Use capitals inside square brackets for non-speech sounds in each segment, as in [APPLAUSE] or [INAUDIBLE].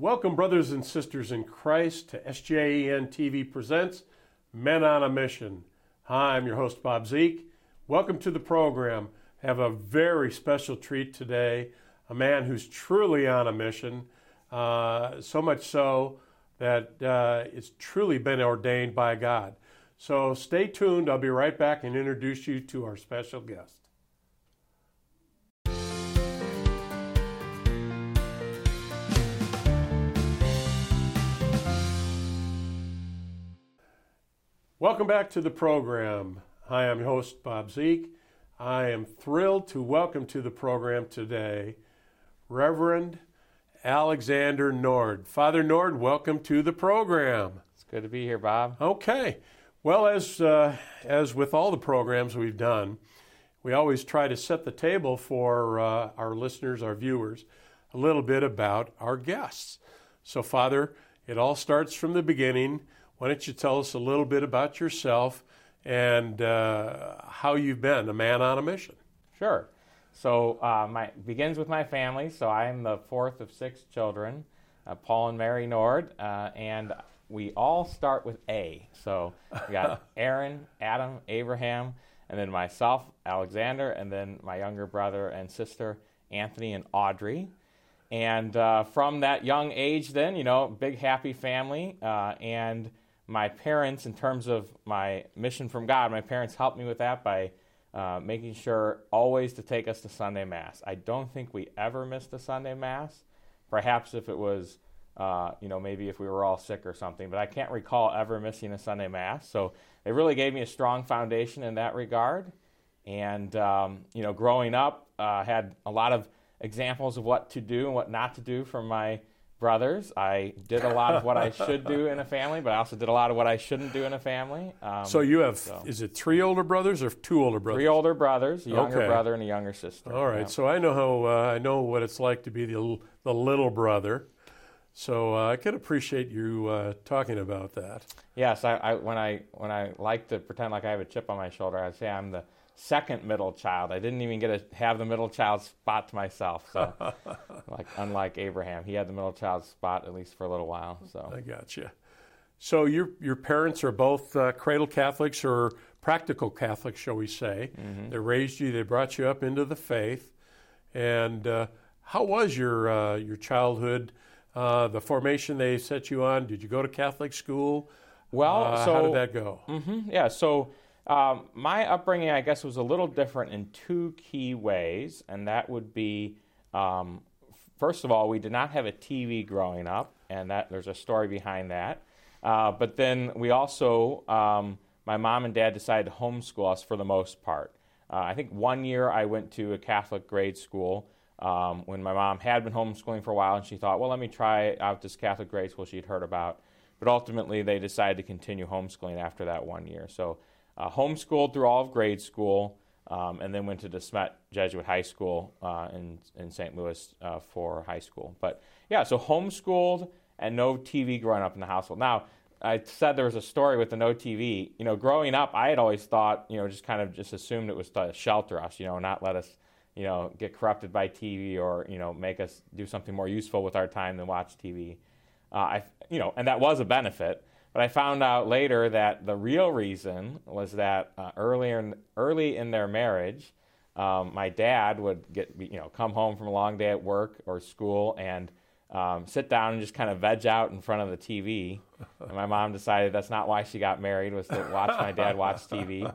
Welcome, brothers and sisters in Christ, to SJEN TV Presents Men on a Mission. Hi, I'm your host, Bob Zeke. Welcome to the program. Have a very special treat today. A man who's truly on a mission, uh, so much so that uh, it's truly been ordained by God. So stay tuned. I'll be right back and introduce you to our special guest. Welcome back to the program. Hi, I'm your host, Bob Zeke. I am thrilled to welcome to the program today Reverend Alexander Nord. Father Nord, welcome to the program. It's good to be here, Bob. Okay. Well, as, uh, as with all the programs we've done, we always try to set the table for uh, our listeners, our viewers, a little bit about our guests. So, Father, it all starts from the beginning why don't you tell us a little bit about yourself and uh, how you've been a man on a mission? Sure. So uh, my begins with my family. So I'm the fourth of six children, uh, Paul and Mary Nord, uh, and we all start with A. So we got [LAUGHS] Aaron, Adam, Abraham, and then myself, Alexander, and then my younger brother and sister, Anthony and Audrey. And uh, from that young age, then you know, big happy family, uh, and my parents, in terms of my mission from God, my parents helped me with that by uh, making sure always to take us to Sunday Mass. I don't think we ever missed a Sunday Mass. Perhaps if it was, uh, you know, maybe if we were all sick or something, but I can't recall ever missing a Sunday Mass. So it really gave me a strong foundation in that regard. And, um, you know, growing up, uh, had a lot of examples of what to do and what not to do from my brothers. I did a lot of what I should do in a family, but I also did a lot of what I shouldn't do in a family. Um, so you have so. is it three older brothers or two older brothers? Three older brothers, a younger okay. brother and a younger sister. All right, yeah. so I know how uh, I know what it's like to be the the little brother. So uh, I can appreciate you uh, talking about that. Yes, I, I, when I when I like to pretend like I have a chip on my shoulder, I say I'm the second middle child. I didn't even get to have the middle child spot to myself. So, [LAUGHS] like unlike Abraham, he had the middle child spot at least for a little while. So I got you. So your your parents are both uh, cradle Catholics or practical Catholics, shall we say? Mm-hmm. They raised you. They brought you up into the faith. And uh, how was your uh, your childhood? Uh, the formation they set you on. Did you go to Catholic school? Well, so uh, how did that go? Mm-hmm, yeah, so um, my upbringing, I guess, was a little different in two key ways, and that would be um, first of all, we did not have a TV growing up, and that there's a story behind that. Uh, but then we also, um, my mom and dad decided to homeschool us for the most part. Uh, I think one year I went to a Catholic grade school um, when my mom had been homeschooling for a while, and she thought, well, let me try out this Catholic grade school she'd heard about. But ultimately, they decided to continue homeschooling after that one year. So uh, homeschooled through all of grade school, um, and then went to De Smet Jesuit High School uh, in, in St. Louis uh, for high school. But yeah, so homeschooled and no TV growing up in the household. Now, I said there was a story with the no TV. You know, growing up, I had always thought, you know, just kind of just assumed it was to shelter us, you know, not let us, you know, get corrupted by TV or, you know, make us do something more useful with our time than watch TV. Uh, I, you know, and that was a benefit. But I found out later that the real reason was that uh, earlier in, early in their marriage, um, my dad would get you know come home from a long day at work or school and um, sit down and just kind of veg out in front of the TV. And my mom decided that's not why she got married was to watch my dad watch TV.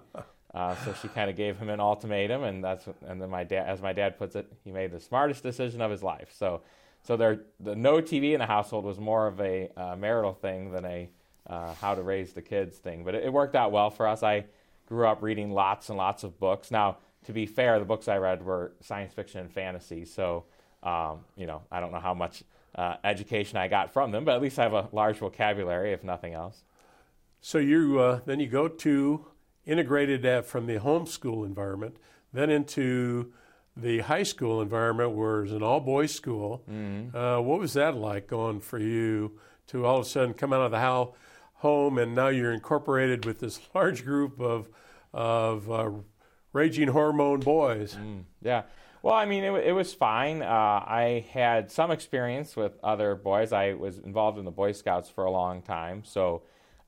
Uh, so she kind of gave him an ultimatum, and that's and then my dad, as my dad puts it, he made the smartest decision of his life. So, so there, the no TV in the household was more of a uh, marital thing than a uh, how to raise the kids thing. But it, it, worked out well for us. I grew up reading lots and lots of books. Now, to be fair, the books I read were science fiction and fantasy. So, um, you know, I don't know how much uh, education I got from them, but at least I have a large vocabulary, if nothing else. So you uh, then you go to integrated that from the homeschool environment, then into the high school environment, where it's an all boys school. Mm-hmm. Uh, what was that like going for you to all of a sudden come out of the house? Home, and now you're incorporated with this [LAUGHS] large group of of uh, raging hormone boys. Mm, yeah. Well, I mean, it, it was fine. Uh, I had some experience with other boys. I was involved in the Boy Scouts for a long time. So,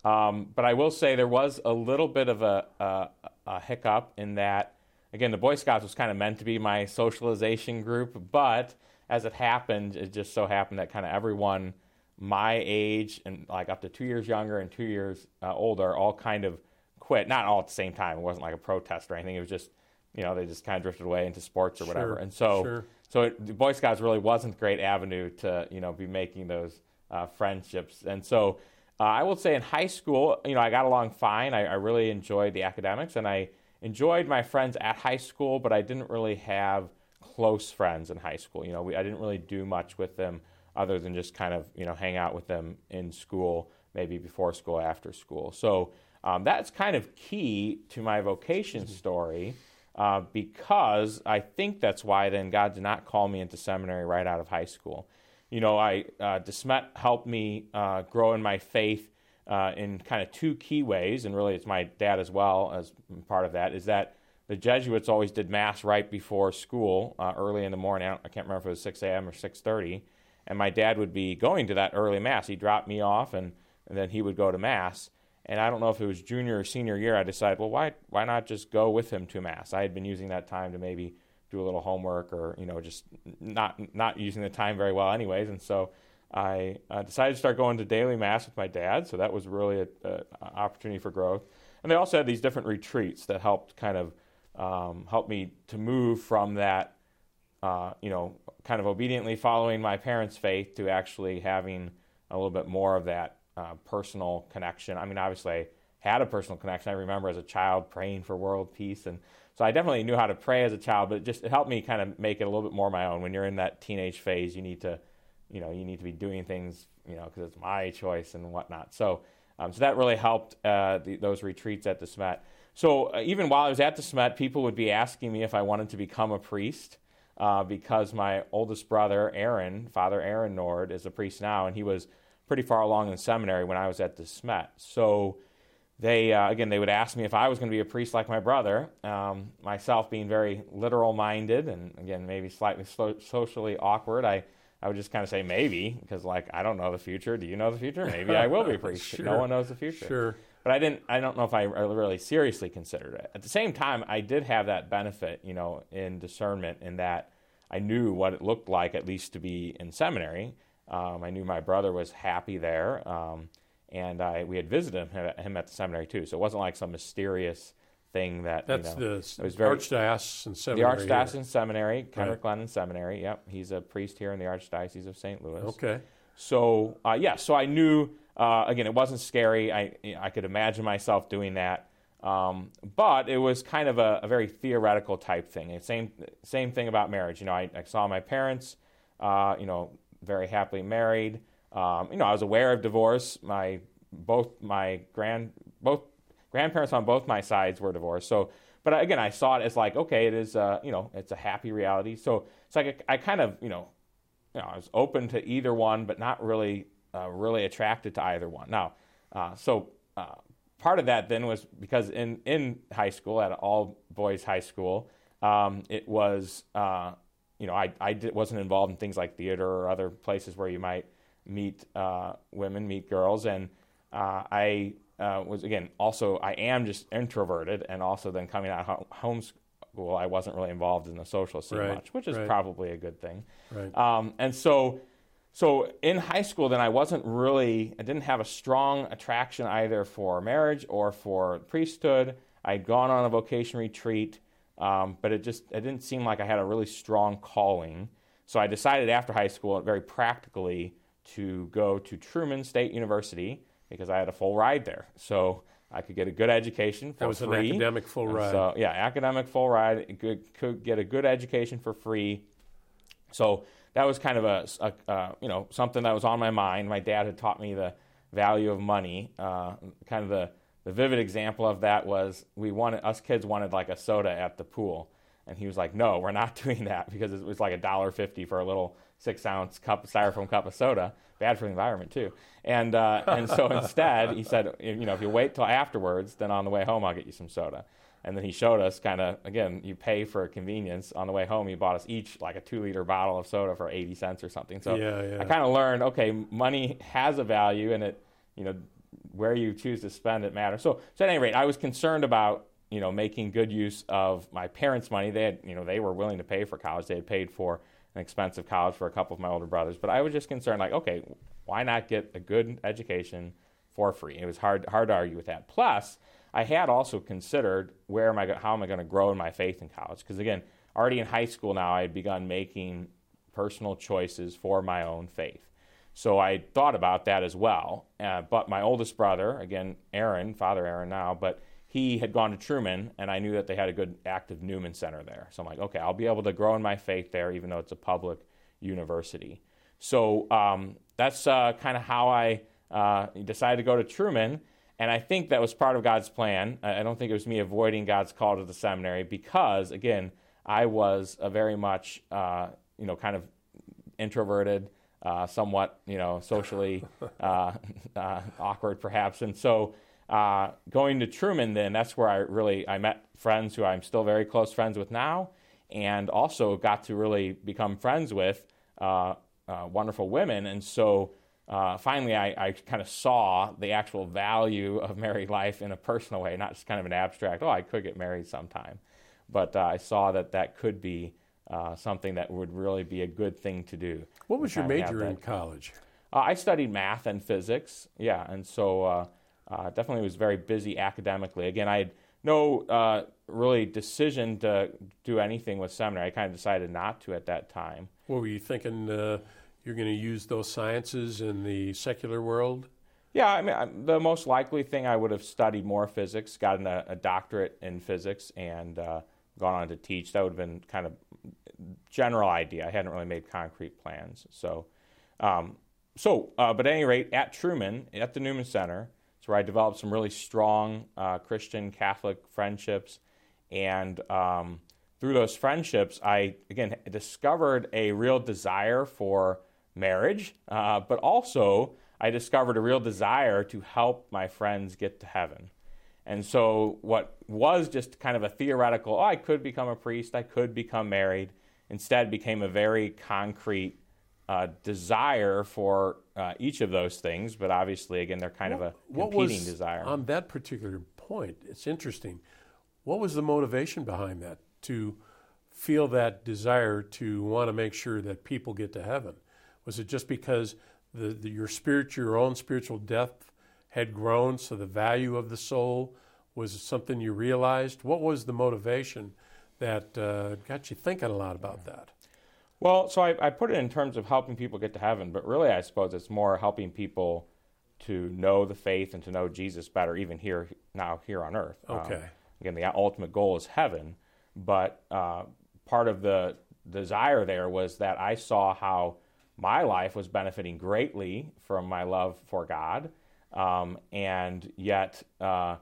um, but I will say there was a little bit of a, a, a hiccup in that, again, the Boy Scouts was kind of meant to be my socialization group, but as it happened, it just so happened that kind of everyone my age and like up to two years younger and two years uh, older all kind of quit. Not all at the same time. It wasn't like a protest or anything. It was just you know, they just kind of drifted away into sports or whatever. Sure, and so, sure. so it, the Boy Scouts really wasn't a great avenue to, you know, be making those uh, friendships. And so, uh, I will say in high school, you know, I got along fine. I, I, really enjoyed the academics, and I enjoyed my friends at high school, but I didn't really have close friends in high school. You know, we, I didn't really do much with them other than just kind of, you know, hang out with them in school, maybe before school, after school. So um, that's kind of key to my vocation story uh, because I think that's why then God did not call me into seminary right out of high school. You know, I uh, DeSmet helped me uh, grow in my faith uh, in kind of two key ways, and really it's my dad as well as part of that. Is that the Jesuits always did mass right before school, uh, early in the morning. I, I, can't remember if it was 6 a.m. or 6:30, and my dad would be going to that early mass. He'd drop me off, and, and then he would go to mass. And I don't know if it was junior or senior year, I decided, well, why, why not just go with him to Mass? I had been using that time to maybe do a little homework or, you know, just not, not using the time very well, anyways. And so I uh, decided to start going to daily Mass with my dad. So that was really an opportunity for growth. And they also had these different retreats that helped kind of um, help me to move from that, uh, you know, kind of obediently following my parents' faith to actually having a little bit more of that uh, personal connection. I mean, obviously, I had a personal connection. I remember as a child praying for world peace, and so I definitely knew how to pray as a child. But it just it helped me kind of make it a little bit more my own. When you're in that teenage phase, you need to, you know, you need to be doing things, you know, because it's my choice and whatnot. So, um, so that really helped uh, the, those retreats at De Smet. So uh, even while I was at De Smet, people would be asking me if I wanted to become a priest. Uh, because my oldest brother, Aaron, Father Aaron Nord, is a priest now, and he was pretty far along in seminary when I was at DeSmet. So they, uh, again, they would ask me if I was going to be a priest like my brother, um, myself being very literal minded and, again, maybe slightly so- socially awkward. I, I would just kind of say maybe because, like, I don't know the future. Do you know the future? Maybe I will be a [LAUGHS] priest. sure. No one knows the future. Sure. But I didn't. I don't know if I really seriously considered it. At the same time, I did have that benefit, you know, in discernment, in that I knew what it looked like, at least to be in seminary. Um, I knew my brother was happy there, um, and I we had visited him, him, at the seminary too. So it wasn't like some mysterious thing that that's you know, the was very, Archdiocesan Seminary. The Archdiocesan Seminary, Kenrick right. Seminary. Yep, he's a priest here in the Archdiocese of St. Louis. Okay. So uh, yeah, so I knew uh, again it wasn't scary. I I could imagine myself doing that. Um, but it was kind of a, a, very theoretical type thing. And same same thing about marriage. You know, I, I saw my parents. Uh, you know, very happily married. Um, you know, I was aware of divorce. My both my grand both grandparents on both my sides were divorced. So, but again, I saw it as like, okay, it is, uh, you know, it's a happy reality. So it's like I kind of, you know, you know, I was open to either one, but not really, uh, really attracted to either one. Now, uh, so uh, part of that then was because in in high school at all boys high school, um, it was uh, you know, I, I did, wasn't involved in things like theater or other places where you might meet uh, women, meet girls, and uh, I uh, was again also I am just introverted, and also then coming out of homeschool, I wasn't really involved in the social scene right, much, which is right. probably a good thing. Right. Um, and so, so in high school, then I wasn't really I didn't have a strong attraction either for marriage or for priesthood. I'd gone on a vocation retreat. Um, but it just it didn't seem like I had a really strong calling. So I decided after high school, very practically, to go to Truman State University because I had a full ride there. So I could get a good education for that was free. an academic full ride. So yeah, academic full ride. Could, could get a good education for free. So that was kind of a, a uh, you know something that was on my mind. My dad had taught me the value of money, uh, kind of the the vivid example of that was we wanted us kids wanted like a soda at the pool. And he was like no we're not [LAUGHS] doing that because it was like a dollar fifty for a little six ounce cup of styrofoam cup of soda. Bad for the environment too. And uh, and so [LAUGHS] instead he said you know if you wait till afterwards then on the way home i'll get you some soda And then he showed us kind of, again, you pay for convenience. On the way home, he bought us each like a two liter bottle of soda for 80 cents or something. So Yeah, yeah. I kind of learned, okay, money has a value and it, you know, where you choose to spend it matters. So, so at any rate, I was concerned about, you know, making good use of my parents' money. They had, you know, they were willing to pay for college. They had paid for an expensive college for a couple of my older brothers. But I was just concerned, like, okay, why not get a good education for free? It was hard, hard to argue with that. Plus, I had also considered where am I, how am I going to grow in my faith in college? Because again, already in high school now, I had begun making personal choices for my own faith. So I thought about that as well. Uh, but my oldest brother, again, Aaron, Father Aaron now, but he had gone to Truman, and I knew that they had a good active Newman Center there. So I'm like, okay, I'll be able to grow in my faith there, even though it's a public university. So um, that's uh, kind of how I uh, decided to go to Truman. And I think that was part of God's plan. I don't think it was me avoiding God's call to the seminary because, again, I was a very much, uh, you know, kind of introverted, uh, somewhat, you know, socially [LAUGHS] uh, uh, awkward perhaps. And so uh, going to Truman, then that's where I really I met friends who I'm still very close friends with now, and also got to really become friends with uh, uh, wonderful women. And so uh, finally, I, I kind of saw the actual value of [LAUGHS] married life in a personal way, not just kind of an abstract. Oh, I could get married sometime, but uh, I saw that that could be uh, something that would really be a good thing to do. What was your major in college? uh, I studied math and physics, yeah, and so uh, uh, definitely was very busy academically. Again, I had no uh, really decision to do anything with seminary. I kind of decided not to at that time. What were you thinking? You're going to use those sciences in the secular world? Yeah, I mean, the most likely thing I would have studied more physics, gotten a, a doctorate in physics, and uh, gone on to teach. That would have been kind of general idea. I hadn't really made concrete plans. So, um, so, uh, but at any rate, at Truman, at the Newman Center, it's where I developed some really strong uh, Christian Catholic friendships, and um, through those friendships, I again discovered a real desire for marriage, uh, but also I discovered a real desire to help my friends get to heaven. And so, what was just kind of a theoretical, oh, I could become a priest, I could become married, instead became a very concrete uh, desire for uh, each of those things. But obviously, again, they're kind of a What competing was desire. on that particular point? It's interesting. What was the motivation behind that to feel that desire to want to make sure that people get to heaven? Was it just because the, the your spirit, your own spiritual depth, had grown, so the value of the soul was something you realized? What was the motivation that uh, got you thinking a lot about that? Well, so I, I put it in terms of helping people get to heaven, but really, I suppose it's more helping people to know the faith and to know Jesus better, even here now here on earth. Um, Okay. again, the ultimate goal is heaven, but uh, part of the desire there was that I saw how my life was benefiting greatly from my love for God, um, and yet uh,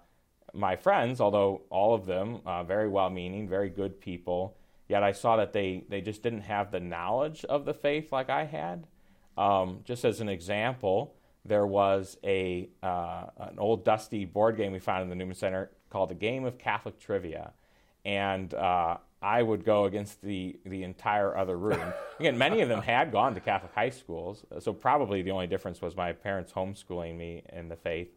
my friends, although all of them uh, very well-meaning, very good people, yet I saw that they they just didn't have the knowledge of the faith like I had. Um, just as an example, there was a uh, an old dusty board game we found in the Newman Center called the Game of Catholic Trivia, and uh, I would go against the the entire other room. [LAUGHS] Again, many of them had gone to Catholic high schools, so probably the only difference was my parents homeschooling me in the faith,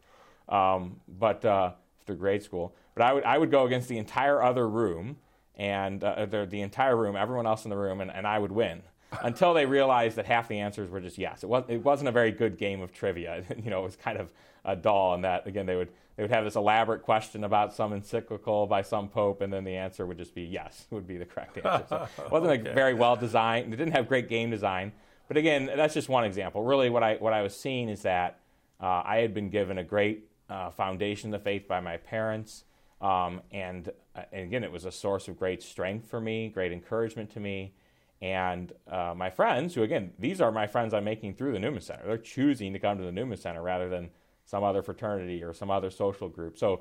um, but uh, through grade school. But I would I would go against the entire other room and uh, the, the entire room, everyone else in the room, and, and I would win [LAUGHS] until they realized that half the answers were just yes. It, was, it wasn't a very good game of trivia. [LAUGHS] you know, it was kind of uh, dull and that, again, they would, they would have this elaborate question about some encyclical by some pope, and then the answer would just be yes, would be the correct answer. So it [LAUGHS] wasn't a very well designed, it didn't have great game design. But again, that's just one example. Really, what I, what I was seeing is that uh, I had been given a great uh, foundation of the faith by my parents. Um, and, uh, and again, it was a source of great strength for me, great encouragement to me. And uh, my friends, who again, these are my friends I'm making through the Newman Center. They're choosing to come to the Newman Center rather than some other fraternity or some other social group. So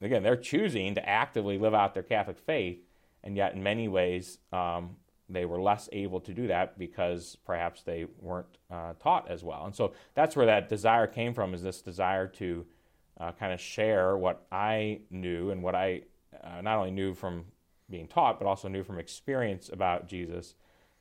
again, they're choosing to actively live out their Catholic faith, and yet in many ways um, they were less able to do that because perhaps they weren't uh, taught as well. And so that's where that desire came from: is this desire to uh, kind of share what I knew and what I uh, not only knew from being taught, but also knew from experience about Jesus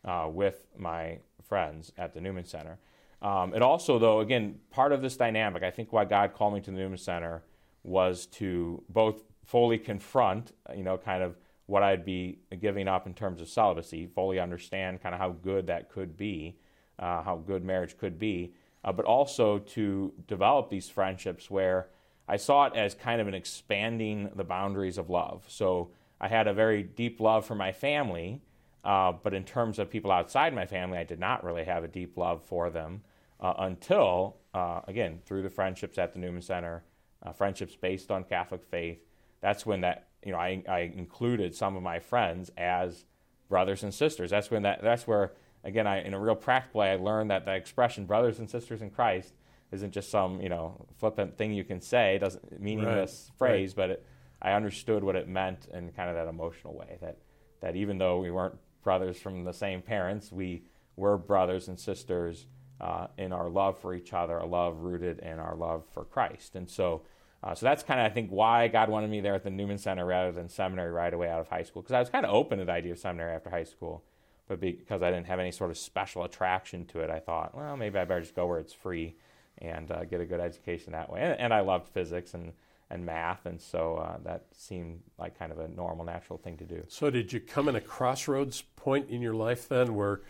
uh, with my friends at the Newman Center. Um, it also, though, again, part of this dynamic, I think why God called me to the Newman Center was to both fully confront, you know, kind of what I'd be giving up in terms of celibacy, fully understand kind of how good that could be, uh, how good marriage could be, uh, but also to develop these friendships where I saw it as kind of an expanding the boundaries of love. So I had a very deep love for my family, uh, but in terms of people outside my family, I did not really have a deep love for them uh, until, uh, again, through the friendships at the Newman Center, uh, friendships based on Catholic faith. That's when that you know I, I included some of my friends as brothers and sisters. That's when that that's where again I in a real practical way I learned that the expression brothers and sisters in Christ isn't just some you know flippant thing you can say, doesn't meaningless right. phrase, right. but it, I understood what it meant in kind of that emotional way that that even though we weren't brothers from the same parents, we were brothers and sisters uh, in our love for each other, a love rooted in our love for Christ. And so, uh, so that's kind of I think why God wanted me there at the Newman Center rather than seminary right away out of high school because I was kind of open to the idea of seminary after high school, but because I didn't have any sort of special attraction to it, I thought, well, maybe I better just go where it's free and uh, get a good education that way. And, and, I loved physics and, and math, and so uh, that seemed like kind of a normal, natural thing to do. So, did you come in a crossroads point in your life then where,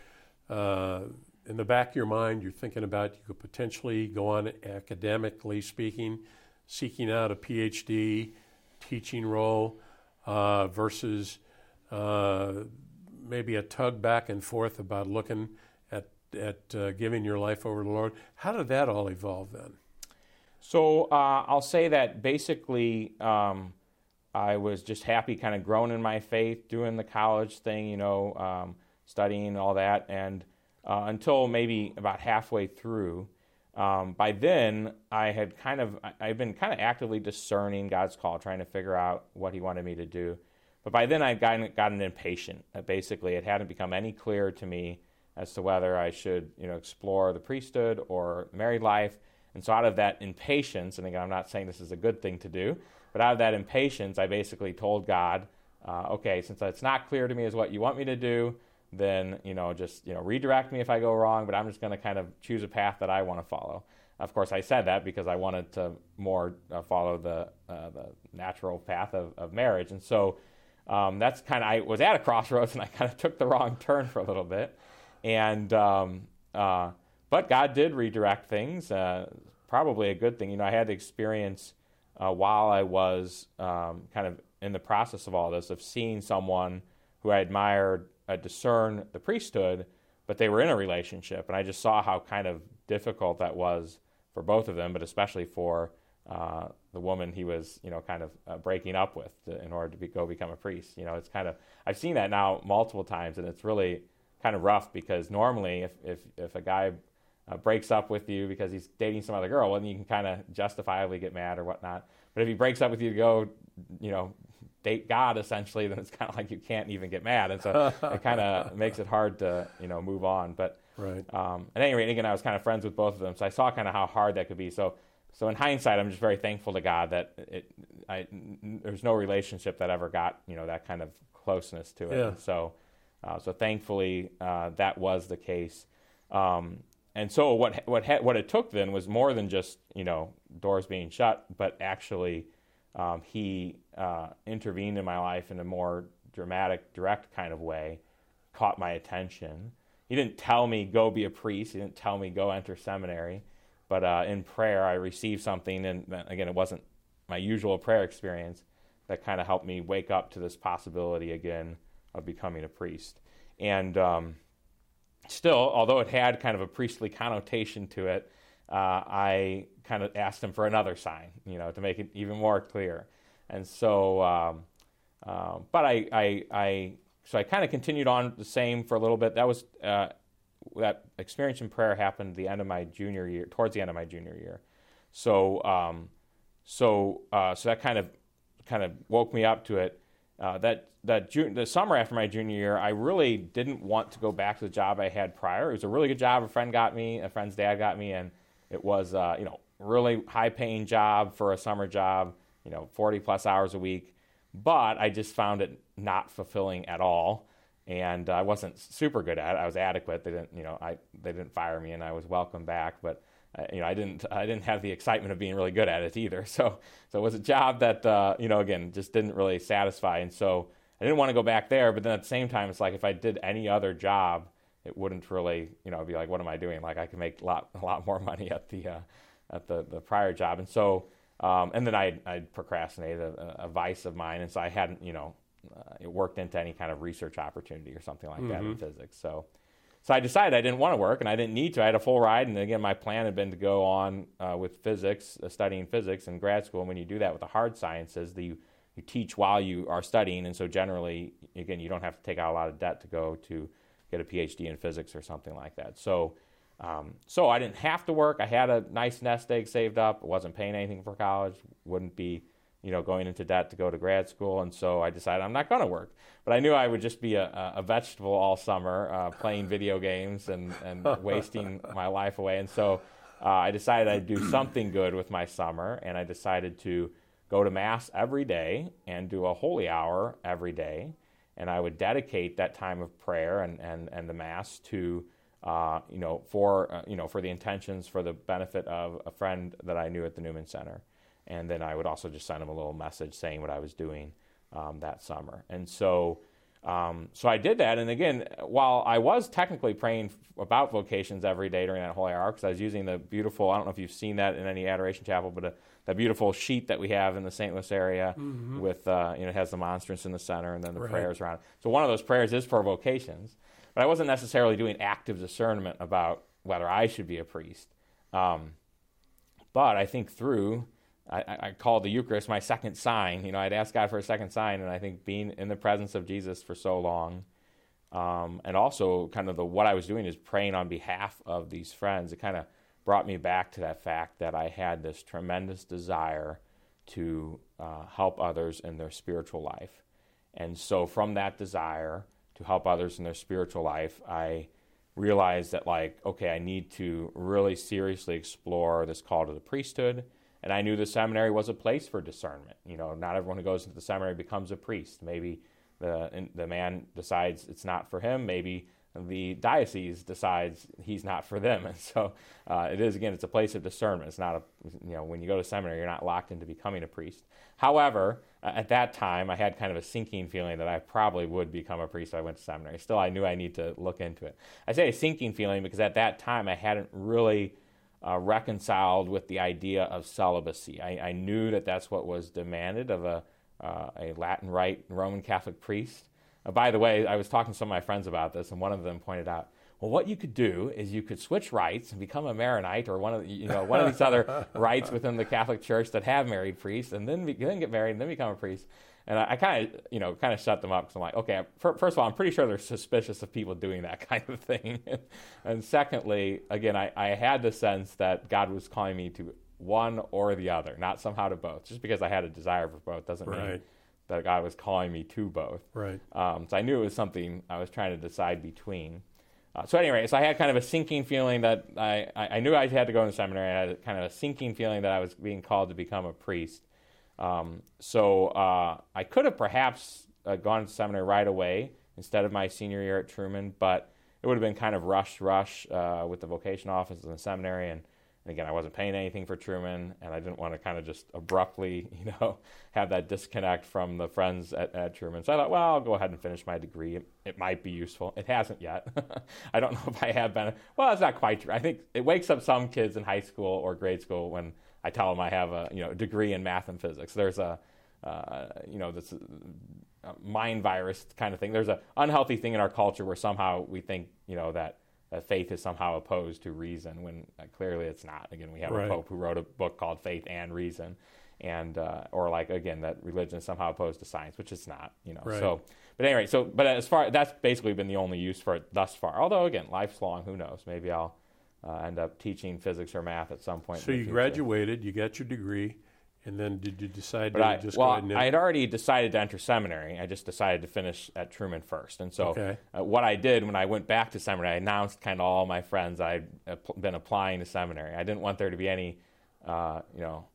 uh, in the back of your mind, you're thinking about you could potentially go on academically speaking, seeking out a PhD, teaching role, uh, versus uh, maybe a tug back and forth about looking at uh, giving your life over to the Lord. How did that all evolve then? So uh, I'll say that basically um, I was just happy, kind of growing in my faith, doing the college thing, you know, um, studying all that, and uh, until maybe about halfway through. Um, by then, I had kind of I've been kind of actively discerning God's call, trying to figure out what He wanted me to do. But by then, I'd gotten, gotten impatient. Basically, it hadn't become any clearer to me as to whether I should, you know, explore the priesthood or married life. And so out of that impatience, and again, I'm not saying this is a good thing to do, but out of that impatience, I basically told God, uh, okay, since it's not clear to me as what you want me to do, then you know, just you know, redirect me if I go wrong. But I'm just going to kind of choose a path that I want to follow. Of course, I said that because I wanted to more uh, follow the uh, the natural path of, of marriage, and so um, that's kind of I was at a crossroads, [LAUGHS] and I kind of took the wrong turn for a little bit. And um, uh, but God did redirect things. Uh, probably a good thing. You know, I had the experience uh, while I was um, kind of in the process of all this of seeing someone who I admired uh, discern the priesthood, but they were in a relationship, and I just saw how kind of difficult that was for both of them, but especially for uh, the woman he was, you know, kind of uh, breaking up with to, in order to be, go become a priest. You know, it's kind of I've seen that now multiple times, and it's really kind of rough because normally if if if a guy uh, breaks up with you because he's dating some other girl, well, then you can kind of justifiably get mad or whatnot. But if he breaks up with you to go, you know, date God essentially, [LAUGHS] then it's kind of like you can't even get mad, and so [LAUGHS] it kind of makes it hard to you know move on. But right. Um, at any rate, again, I was kind of friends with both of them, so I saw kind of how hard that could be. So. So in hindsight, I'm just very thankful to God that it, I, there's no relationship that ever got you know that kind of closeness to it. Yeah. So uh, so thankfully, uh, that was the case. Um, and so what what what it took then was more than just you know doors being shut, but actually um, he uh, intervened in my life in a more dramatic, direct kind of way, caught my attention. He didn't tell me go be a priest. He didn't tell me go enter seminary, but uh, in prayer I received something, and again it wasn't my usual prayer experience that kind of helped me wake up to this possibility again of becoming a priest. And um, still, although it had kind of a priestly connotation to it, uh, I kind of asked him for another sign, you know, to make it even more clear. And so, um, uh, but I, I, I, so I kind of continued on the same for a little bit. That was uh, that experience in prayer happened the end of my junior year, towards the end of my junior year. So, um, so, uh, so that kind of, kind of woke me up to it. Uh, that that June, the summer after my junior year, I really didn't want to go back to the job I had prior. It was a really good job. A friend got me, a friend's dad got me, and it was uh, you know really high paying job for a summer job. You know, 40 plus hours a week. but I just found it not fulfilling at all. And I wasn't super good at it. I was adequate. They didn't, you know, I they didn't fire me, and I was welcome back. But uh, you know, I didn't I didn't have the excitement of being really good at it either. [LAUGHS] So so it was a job that uh, you know again just didn't really satisfy, and so I didn't want to go back there. But then at the same time, it's like if I did any other job, it wouldn't really you know be like what am I doing? Like I can make a lot a [LAUGHS] lot more money at the uh, at the the prior job, and so um, and then I I procrastinated a, a, vice of mine, and so I hadn't you know uh, worked into any kind of research opportunity or something like mm-hmm. that in mm-hmm. physics. So so I decided I didn't want to work and I didn't need to. I had a full ride, and again, my plan had been to go on uh, with physics, uh, studying physics in grad school. And when you do that with the hard sciences, the, you teach while you are studying, and so generally, again, you don't have to take out a lot of debt to go to get a PhD in physics or something like that. So, um, so I didn't have to work. I had a nice nest egg saved up. I wasn't paying anything for college. Wouldn't be you know, going into debt to go to grad school. And so I decided I'm not going to work. But I knew I would just be a, a vegetable all summer, uh, playing video games and, and [LAUGHS] wasting my life away. And so uh, I decided I'd do something good with my summer. And I decided to go to Mass every day and do a holy hour every day. And I would dedicate that time of prayer and, and, and the Mass to, uh, you know, for, uh, you know, for the intentions for the benefit of a friend that I knew at the Newman Center and then I would also just send them a little message saying what I was doing um, that summer. And so, um, so I did that. And again, while I was technically praying about vocations every day during that holy hour, because I was using the beautiful, I don't know if you've seen that in any adoration chapel, but a, that beautiful sheet that we have in the St. Louis area mm-hmm. with, uh, you know, it has the monstrance in the center and then the right. prayers around. it. So one of those prayers is for vocations. But I wasn't necessarily doing active discernment about whether I should be a priest. Um, but I think through I, I called the Eucharist my second sign. You know, I'd asked God for a second sign, and I think being in the presence of Jesus for so long, um, and also kind of the what I was doing is praying on behalf of these friends. It kind of brought me back to that fact that I had this tremendous desire to uh, help others in their spiritual life, and so from that desire to help others in their spiritual life, I realized that like, okay, I need to really seriously explore this call to the priesthood and I knew the seminary was a place for discernment. You know, not everyone who goes into the seminary becomes a priest. Maybe the the man decides it's not for him. Maybe the diocese decides he's not for them. [LAUGHS] And so uh, it is again, it's a place of discernment. It's not a you know when you go to seminary, you're not locked into becoming a priest. However, at that time, I had kind of a sinking feeling that I probably would become a priest if I went to seminary. Still, I knew I need to look into it. I say a sinking feeling because at that time I hadn't really uh, reconciled with the idea of celibacy. I, I, knew that that's what was demanded of a, uh, a Latin Rite Roman Catholic priest. Uh, by the way, I was talking to some of my friends about this, and one of them pointed out, well, what you could do is you could switch rites and become a Maronite or one of the, you know one of these other [LAUGHS] rites within the Catholic Church that have married priests, and then be, then get married and then become a priest. And I, I kind of, you know, kind of shut them up because I'm like, okay, for, first of all, I'm pretty sure they're suspicious of people doing that [LAUGHS] kind of thing. [LAUGHS] and secondly, again, I, I had the sense that God was calling me to one or the other, not somehow to both. Just because I had a desire for both doesn't right. mean that God was calling me to both. Right. Um, so I knew it was something I was trying to decide between. Uh, so anyway, so I had kind of a sinking feeling that I, I, knew I had to go to seminary. I had kind of a sinking feeling that I was being called to become a priest. Um, so uh, I could have perhaps uh, gone to seminary right away instead of my senior year at Truman, but it would have been kind of rush, rush uh, with the vocation office and the seminary. And, and, again, I wasn't paying anything for Truman, and I didn't want to kind of just abruptly, [LAUGHS] you know, have that disconnect from the friends at, at Truman. So I thought, well, I'll go ahead and finish my degree. It, it might be useful. It hasn't yet. [LAUGHS] I don't know if I have been. Well, it's not quite true. I think it wakes up some kids in high school or grade school when I tell them I have a you know degree in math and physics. There's a uh, you know this uh, mind virus kind of thing. There's an unhealthy thing in our culture where somehow we think you know that, that faith is somehow opposed to reason when uh, clearly it's not. Again, we have right. a pope who wrote a book called Faith and Reason, and uh, or like again that religion is somehow opposed to science, which it's not. You know, right. so. But anyway, so but as far that's basically been the only use for it thus far. Although again, life's long. Who knows? Maybe I'll uh, end up teaching physics or math at some point. So you graduated, you got your degree, and then did you decide but to I, just well, go? I had already decided to enter seminary. I just decided to finish at Truman first. And so, okay. uh, what I did when I went back to seminary, I announced kind of all my friends I'd been applying to seminary. I didn't want there to be any, uh, you know,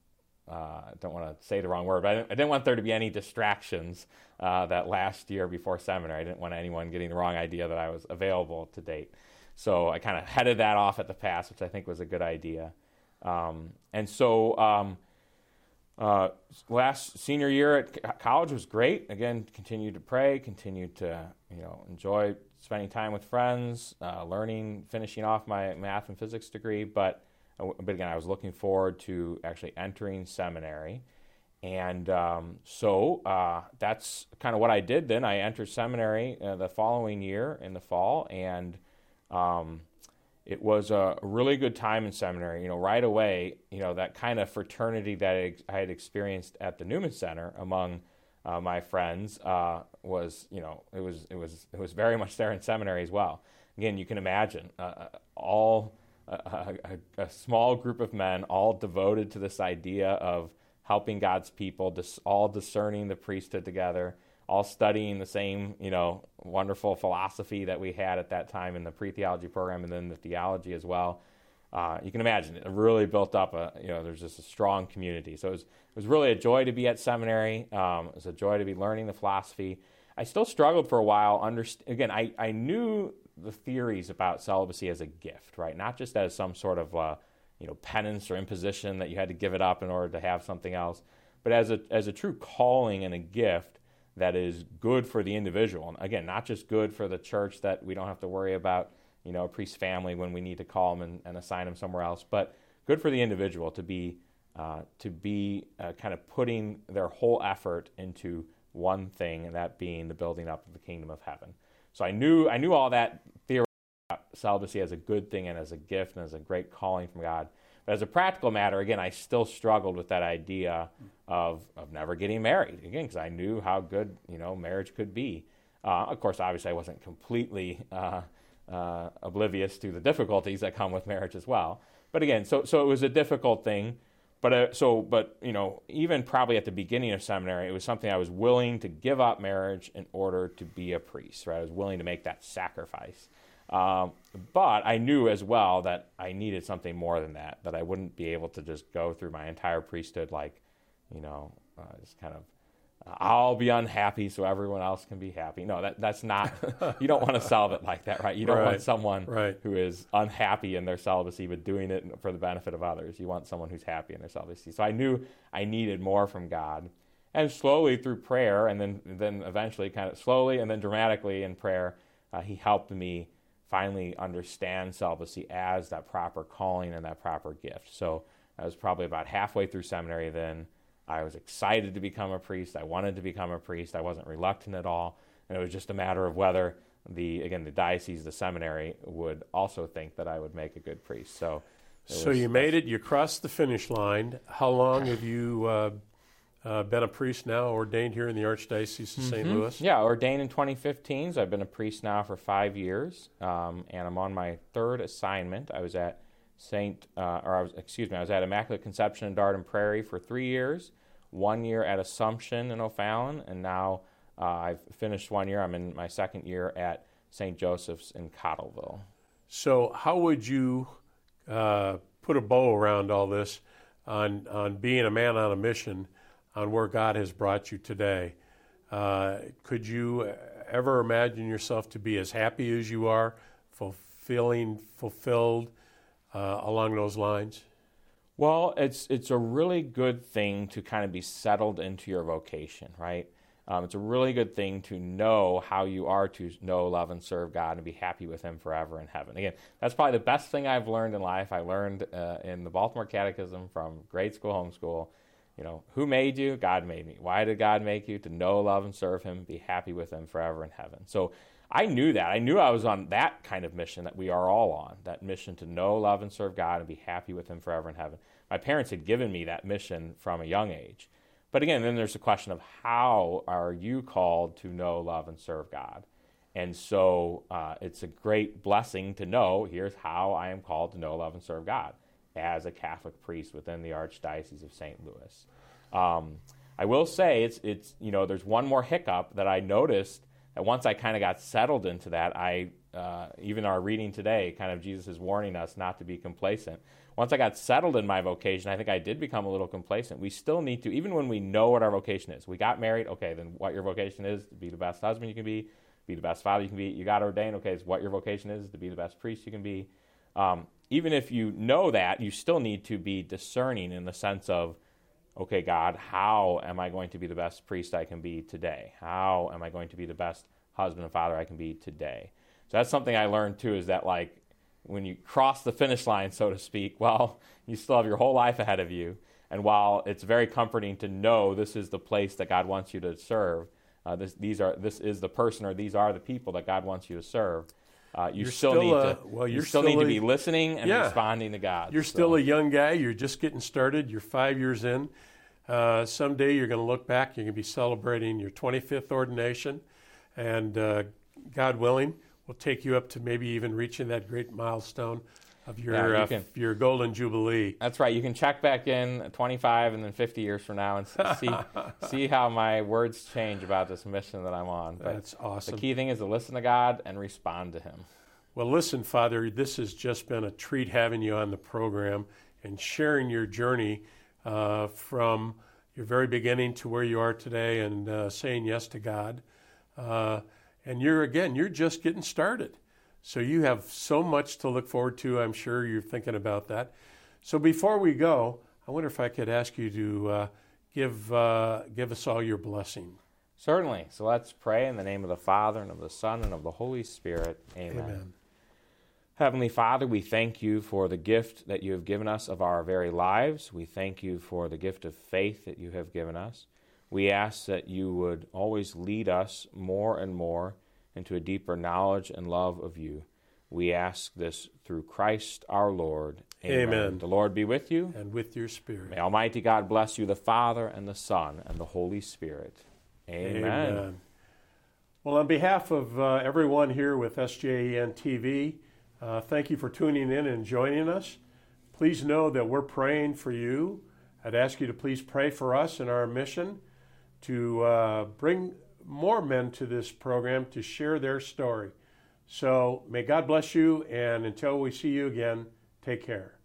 uh, I don't want to say the wrong word, but I didn't, I didn't want there to be any distractions uh, that last year before seminary. I didn't want anyone getting the wrong idea that I was available to date. So I kind of [LAUGHS] headed that off at the pass, which I think was a good idea. Um, and so um, uh, last senior year at college was great. Again, continued to pray, continued to you know enjoy spending time with friends, uh, learning, finishing off my math and physics degree. But uh, but again, I was looking forward to actually entering seminary. And um, so uh, that's kind of what I did then. I entered seminary uh, the following year in the fall, and um, it was a really good time in seminary. You know, right away, you know, that kind of fraternity that I had experienced at the Newman Center among uh, my friends uh, was, you know, it was it was it was very [LAUGHS] much there in seminary as well. Again, you can imagine uh, uh all a, a, a, small group of men, all devoted to this idea of helping God's people, dis- all discerning the priesthood together, all studying the same, you know, wonderful philosophy that we had at that time in the pre-theology program, and then the theology as well. Uh, you can imagine it really built up a, you know, there's just a strong community. So it was, it was really a joy to be at seminary. Um, it was a joy to be learning the philosophy. I still struggled for a while. Underst- again, I, I knew the theories about celibacy as a gift, right? Not just as some sort of uh, you know penance or imposition that you had to give it up in order to have something else, but as a as a true calling and a gift that is good for the individual. And again, not just good for the church that we don't have to worry about, you know, a priest's family when we need to call them and, and assign them somewhere else, but good for the individual to be uh, to be uh, kind of putting their whole effort into one thing, and that being the building up of the kingdom of heaven. So I knew I knew all that theory about celibacy as a good thing and as a gift and as a great calling from God. But as a practical matter, again, I still struggled with that idea of, of never getting married. Again, because I knew how good you know marriage could be. Uh, of course, obviously, I wasn't completely uh, uh, oblivious to the difficulties that come with marriage as well. But again, so so it was a difficult thing. But uh, so, but you know, even probably at the beginning of seminary, it was something I was willing to give up marriage in order to be a priest. Right, I was willing to make that sacrifice. Um, but I knew as well that I needed something more than that. That I wouldn't be able to just go through my entire priesthood like, you know, uh, just kind of I'll be unhappy so everyone else can be happy. No, that, that's not, [LAUGHS] you don't want to solve it like that, right? You don't right. want someone right. who is unhappy in their celibacy but doing it for the benefit of others. You want someone who's happy in their celibacy. So I knew I needed more from God. And slowly through prayer, and then, then eventually, kind of slowly and then dramatically in prayer, uh, He helped me finally understand celibacy as that proper calling and that proper gift. So I was probably about halfway through seminary then I was excited to become a priest. I wanted to become a priest. I wasn't reluctant at all. And it was just a matter of whether the again the diocese, the seminary would also think that I would make a good priest. So, so was, you made it. You crossed the finish line. How long have you uh, uh, been a priest now, ordained here in the Archdiocese of mm-hmm. St. Louis? Yeah, ordained in 2015. So I've been a priest now for five years, um, and I'm on my third assignment. I was at Saint, uh, or I was, excuse me, I was at Immaculate Conception in Dardenne Prairie for three years, one year at Assumption in O'Fallon, and now uh, I've finished one year. I'm in my second year at St. Joseph's in Cottleville. So, how would you uh, put a bow around all this on on being a man on a mission, on where God has brought you today? Uh, could you ever imagine yourself to be as happy as you are, fulfilling, fulfilled? uh, along those lines? Well, it's it's a really good thing to kind of be settled into your vocation, right? Um, it's a really good thing to know how you are to know, love, and serve God and be happy with Him forever in heaven. Again, that's probably the best thing I've learned in life. I learned uh, in the Baltimore Catechism from grade school, homeschool. You know, who made you? God made me. Why did God make you? To know, love, and serve Him, be happy with Him forever in heaven. So I knew that. I knew I was on that kind of mission that we are all on that mission to know, love, and serve God and be happy with Him forever in heaven. My parents had given me that mission from a young age. But again, then there's the question of how are you called to know, love, and serve God? And so uh, it's a great blessing to know here's how I am called to know, love, and serve God as a Catholic priest within the Archdiocese of St. Louis. Um, I will say it's, it's, you know, there's one more hiccup that I noticed that once I kind of got settled into that, I uh, even our reading today, kind of Jesus is warning us not to be complacent. once I got settled in my vocation, I think I did become a little complacent. We still need to, even when we know what our vocation is. We got married, okay, then what your vocation is to be the best husband you can be, be the best father you can be. You got ordained, okay, it's what your vocation is to be the best priest you can be. Um, even if you know that, you still need to be discerning in the sense of, okay, God, how am I going to be the best priest I can be today? How am I going to be the best husband and father I can be today? So that's something I learned too is that, like, when you cross the finish line, so to speak, [LAUGHS] well, you still have your whole life ahead of you. And while it's very comforting to know this is the place that God wants you to serve, uh, this, these are, this is the person or these are the people that God wants you to serve, uh, you still, still, need a, to well, you still, still need a, to be listening and yeah, responding to God. You're so. still a young guy. You're just getting started. You're five years in. Uh, someday you're going to look back. You're going to be celebrating your 25th ordination, and uh, God willing, will take you up to maybe even reaching that great milestone of your yeah, you uh, can, your golden jubilee. That's right. You can check back in 25 and then 50 years from now and see [LAUGHS] see how my words change about this mission that I'm on. But That's awesome. The key thing is to listen to God and respond to Him. Well, listen, Father, this has just been a treat having you on the program and sharing your journey uh, from your very beginning to where you are today and uh, saying yes to God. Uh, and you're, again, you're just getting started. So you have so much to look forward to. I'm sure you're thinking about that. So before we go, I wonder if I could ask you to uh, give, uh, give us all your blessing. Certainly. So let's pray in the name of the Father, and of the Son, and of the Holy Spirit. Amen. Amen. Heavenly Father, we thank you for the gift that you have given us of our very lives. We thank you for the gift of faith that you have given us. We ask that you would always lead us more and more into a deeper knowledge and love of you. We ask this through Christ our Lord. Amen. Amen. The Lord be with you. And with your spirit. May Almighty God bless you, the Father, and the Son, and the Holy Spirit. Amen. Amen. Well, on behalf of uh, everyone here with SJEN TV, uh, thank you for tuning in and joining us. Please know that we're praying for you. I'd ask you to please pray for us in our mission to uh, bring more men to this program to share their story. So may God bless you, and until we see you again, take care.